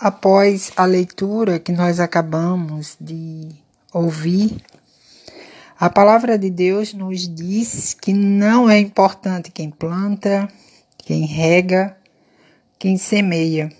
Após a leitura que nós acabamos de ouvir, a palavra de Deus nos diz que não é importante quem planta, quem rega, quem semeia,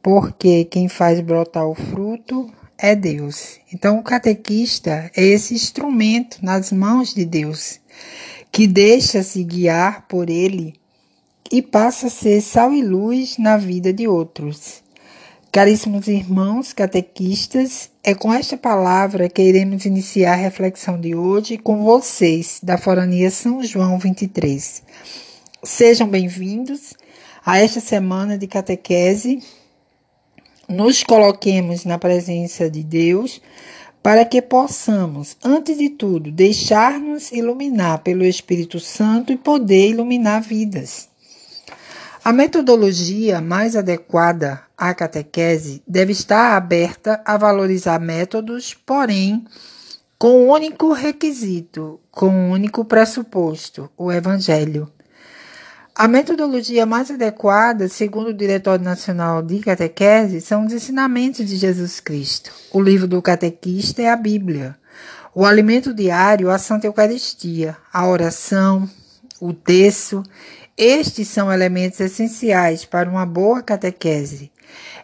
porque quem faz brotar o fruto é Deus. Então, o catequista é esse instrumento nas mãos de Deus, que deixa-se guiar por ele e passa a ser sal e luz na vida de outros. Caríssimos irmãos catequistas, é com esta palavra que iremos iniciar a reflexão de hoje com vocês da Forania São João 23. Sejam bem-vindos a esta semana de catequese. Nos coloquemos na presença de Deus para que possamos, antes de tudo, deixar-nos iluminar pelo Espírito Santo e poder iluminar vidas. A metodologia mais adequada à catequese deve estar aberta a valorizar métodos, porém, com um único requisito, com um único pressuposto: o Evangelho. A metodologia mais adequada, segundo o Diretório Nacional de Catequese, são os ensinamentos de Jesus Cristo. O livro do catequista é a Bíblia. O alimento diário, a Santa Eucaristia, a oração, o texto estes são elementos essenciais para uma boa catequese.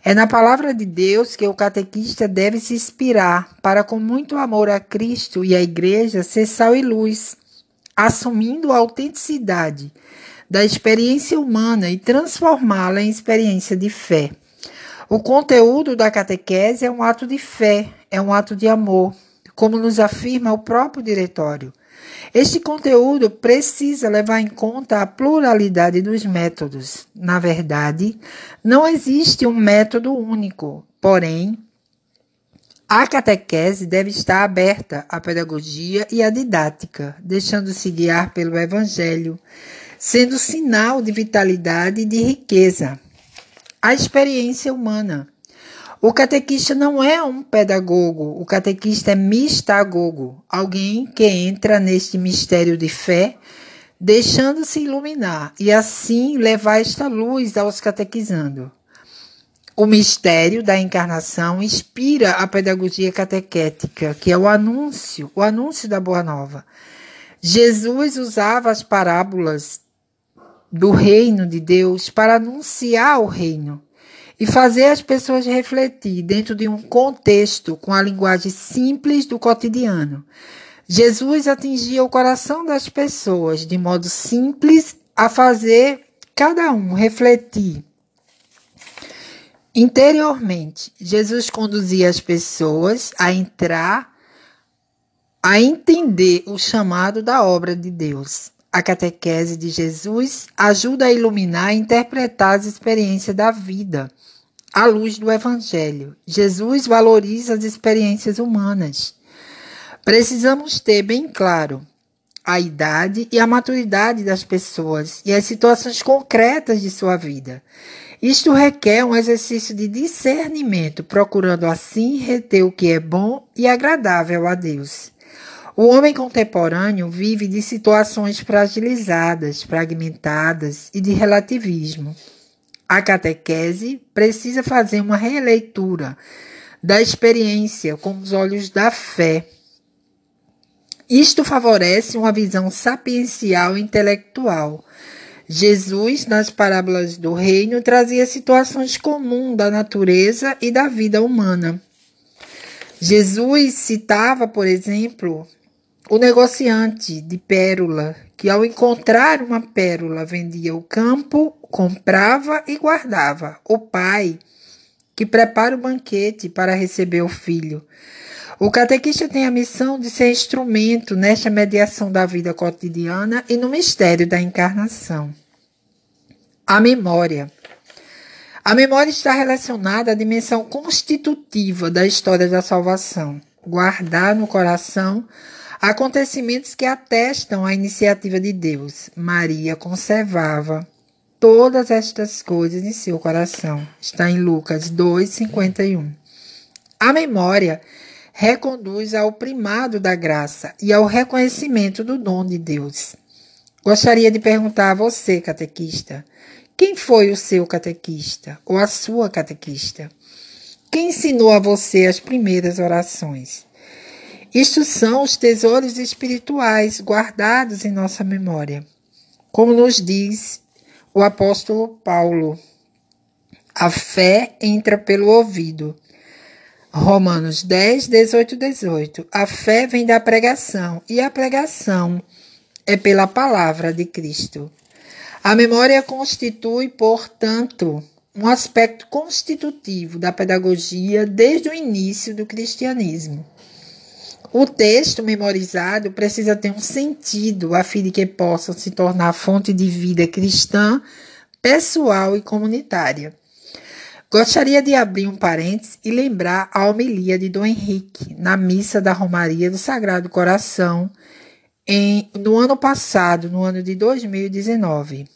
É na palavra de Deus que o catequista deve se inspirar para, com muito amor a Cristo e à Igreja, ser sal e luz, assumindo a autenticidade da experiência humana e transformá-la em experiência de fé. O conteúdo da catequese é um ato de fé, é um ato de amor, como nos afirma o próprio diretório. Este conteúdo precisa levar em conta a pluralidade dos métodos. Na verdade, não existe um método único, porém, a catequese deve estar aberta à pedagogia e à didática, deixando-se guiar pelo Evangelho, sendo sinal de vitalidade e de riqueza. A experiência humana o catequista não é um pedagogo, o catequista é mistagogo, alguém que entra neste mistério de fé, deixando-se iluminar e assim levar esta luz aos catequizando. O mistério da encarnação inspira a pedagogia catequética, que é o anúncio, o anúncio da boa nova. Jesus usava as parábolas do reino de Deus para anunciar o reino e fazer as pessoas refletir dentro de um contexto com a linguagem simples do cotidiano. Jesus atingia o coração das pessoas de modo simples a fazer cada um refletir. Interiormente, Jesus conduzia as pessoas a entrar, a entender o chamado da obra de Deus. A catequese de Jesus ajuda a iluminar e interpretar as experiências da vida à luz do Evangelho. Jesus valoriza as experiências humanas. Precisamos ter bem claro a idade e a maturidade das pessoas e as situações concretas de sua vida. Isto requer um exercício de discernimento, procurando assim reter o que é bom e agradável a Deus. O homem contemporâneo vive de situações fragilizadas, fragmentadas e de relativismo. A catequese precisa fazer uma releitura da experiência com os olhos da fé. Isto favorece uma visão sapiencial e intelectual. Jesus, nas parábolas do reino, trazia situações comuns da natureza e da vida humana. Jesus citava, por exemplo, o negociante de pérola, que ao encontrar uma pérola vendia o campo, comprava e guardava. O pai, que prepara o banquete para receber o filho. O catequista tem a missão de ser instrumento nesta mediação da vida cotidiana e no mistério da encarnação. A memória. A memória está relacionada à dimensão constitutiva da história da salvação. Guardar no coração Acontecimentos que atestam a iniciativa de Deus. Maria conservava todas estas coisas em seu coração. Está em Lucas 2:51. A memória reconduz ao primado da graça e ao reconhecimento do dom de Deus. Gostaria de perguntar a você, catequista, Quem foi o seu catequista ou a sua catequista? Quem ensinou a você as primeiras orações? Isto são os tesouros espirituais guardados em nossa memória. Como nos diz o apóstolo Paulo, a fé entra pelo ouvido. Romanos 10, 18, 18. A fé vem da pregação e a pregação é pela palavra de Cristo. A memória constitui, portanto, um aspecto constitutivo da pedagogia desde o início do cristianismo. O texto memorizado precisa ter um sentido a fim de que possa se tornar fonte de vida cristã, pessoal e comunitária. Gostaria de abrir um parênteses e lembrar a homilia de Dom Henrique na missa da Romaria do Sagrado Coração em, no ano passado, no ano de 2019.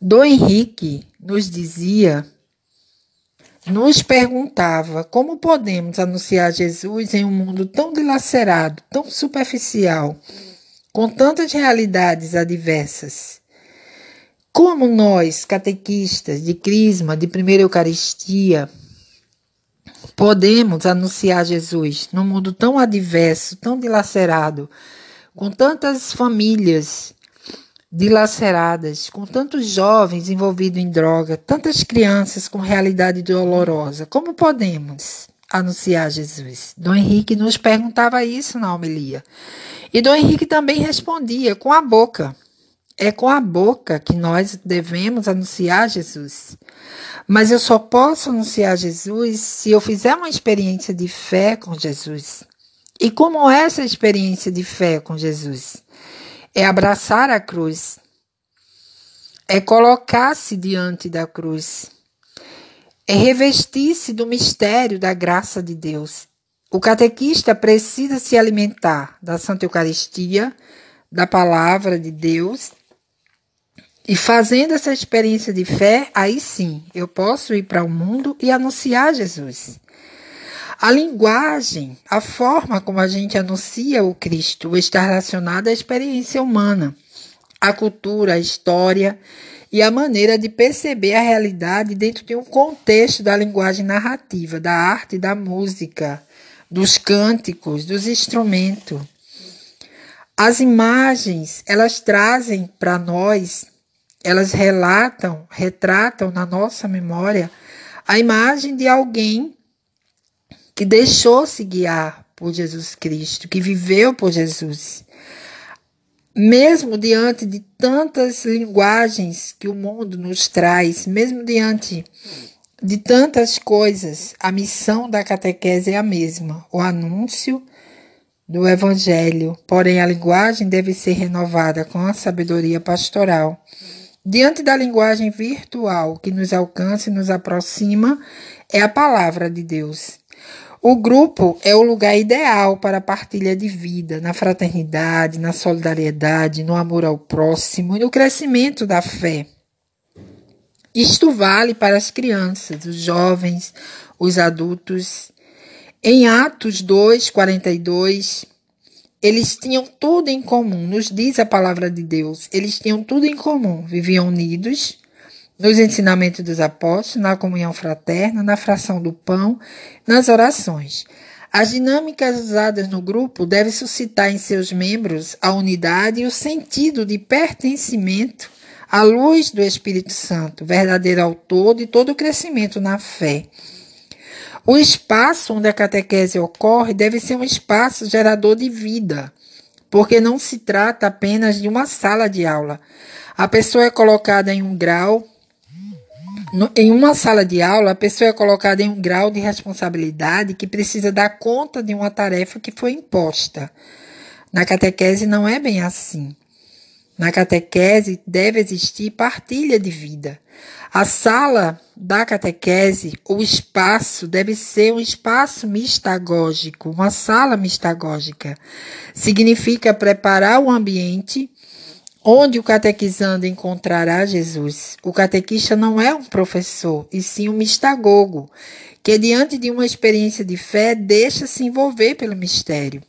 Dom Henrique nos dizia nos perguntava como podemos anunciar Jesus em um mundo tão dilacerado, tão superficial, com tantas realidades adversas. Como nós, catequistas de Crisma, de Primeira Eucaristia, podemos anunciar Jesus num mundo tão adverso, tão dilacerado, com tantas famílias dilaceradas, com tantos jovens envolvidos em droga, tantas crianças com realidade dolorosa. Como podemos anunciar Jesus? Dom Henrique nos perguntava isso na homilia. E Dom Henrique também respondia com a boca. É com a boca que nós devemos anunciar Jesus. Mas eu só posso anunciar Jesus se eu fizer uma experiência de fé com Jesus. E como essa experiência de fé com Jesus? É abraçar a cruz, é colocar-se diante da cruz, é revestir-se do mistério da graça de Deus. O catequista precisa se alimentar da Santa Eucaristia, da palavra de Deus. E fazendo essa experiência de fé, aí sim eu posso ir para o mundo e anunciar Jesus. A linguagem, a forma como a gente anuncia o Cristo está relacionada à experiência humana, à cultura, à história e à maneira de perceber a realidade dentro de um contexto da linguagem narrativa, da arte, da música, dos cânticos, dos instrumentos. As imagens, elas trazem para nós, elas relatam, retratam na nossa memória a imagem de alguém que deixou-se guiar por Jesus Cristo, que viveu por Jesus. Mesmo diante de tantas linguagens que o mundo nos traz, mesmo diante de tantas coisas, a missão da catequese é a mesma: o anúncio do Evangelho. Porém, a linguagem deve ser renovada com a sabedoria pastoral. Diante da linguagem virtual que nos alcança e nos aproxima, é a palavra de Deus. O grupo é o lugar ideal para a partilha de vida, na fraternidade, na solidariedade, no amor ao próximo e no crescimento da fé. Isto vale para as crianças, os jovens, os adultos. Em Atos 2, 42, eles tinham tudo em comum, nos diz a palavra de Deus. Eles tinham tudo em comum, viviam unidos, nos ensinamentos dos apóstolos, na comunhão fraterna, na fração do pão, nas orações. As dinâmicas usadas no grupo devem suscitar em seus membros a unidade e o sentido de pertencimento à luz do Espírito Santo, verdadeiro autor de todo o crescimento na fé. O espaço onde a catequese ocorre deve ser um espaço gerador de vida, porque não se trata apenas de uma sala de aula. A pessoa é colocada em um grau no, em uma sala de aula, a pessoa é colocada em um grau de responsabilidade que precisa dar conta de uma tarefa que foi imposta. Na catequese não é bem assim. Na catequese deve existir partilha de vida. A sala da catequese, o espaço, deve ser um espaço mistagógico, uma sala mistagógica. Significa preparar o ambiente onde o catequizando encontrará Jesus. O catequista não é um professor, e sim um mistagogo, que diante de uma experiência de fé deixa se envolver pelo mistério.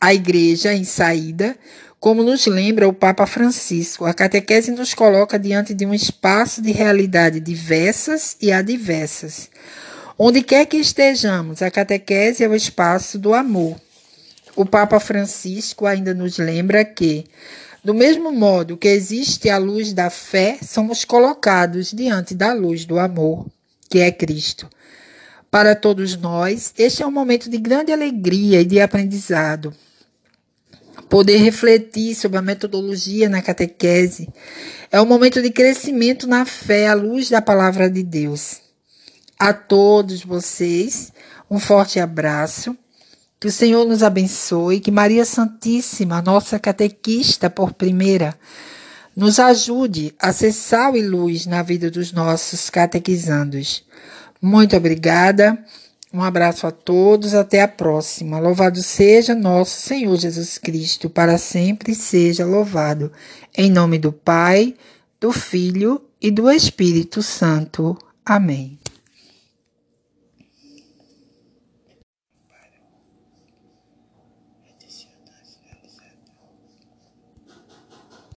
A igreja, em saída, Como nos lembra o Papa Francisco, a catequese nos coloca diante de um espaço de realidade diversas e adversas. Onde quer que estejamos, a catequese é o espaço do amor. O Papa Francisco ainda nos lembra que, do mesmo modo que existe a luz da fé, somos colocados diante da luz do amor, que é Cristo. Para todos nós, este é um momento de grande alegria e de aprendizado poder refletir sobre a metodologia na catequese. É um momento de crescimento na fé à luz da palavra de Deus. A todos vocês, um forte abraço. Que o Senhor nos abençoe, que Maria Santíssima, nossa catequista por primeira, nos ajude a ser sal e luz na vida dos nossos catequizandos. Muito obrigada. Um abraço a todos, até a próxima. Louvado seja nosso Senhor Jesus Cristo, para sempre seja louvado. Em nome do Pai, do Filho e do Espírito Santo. Amém.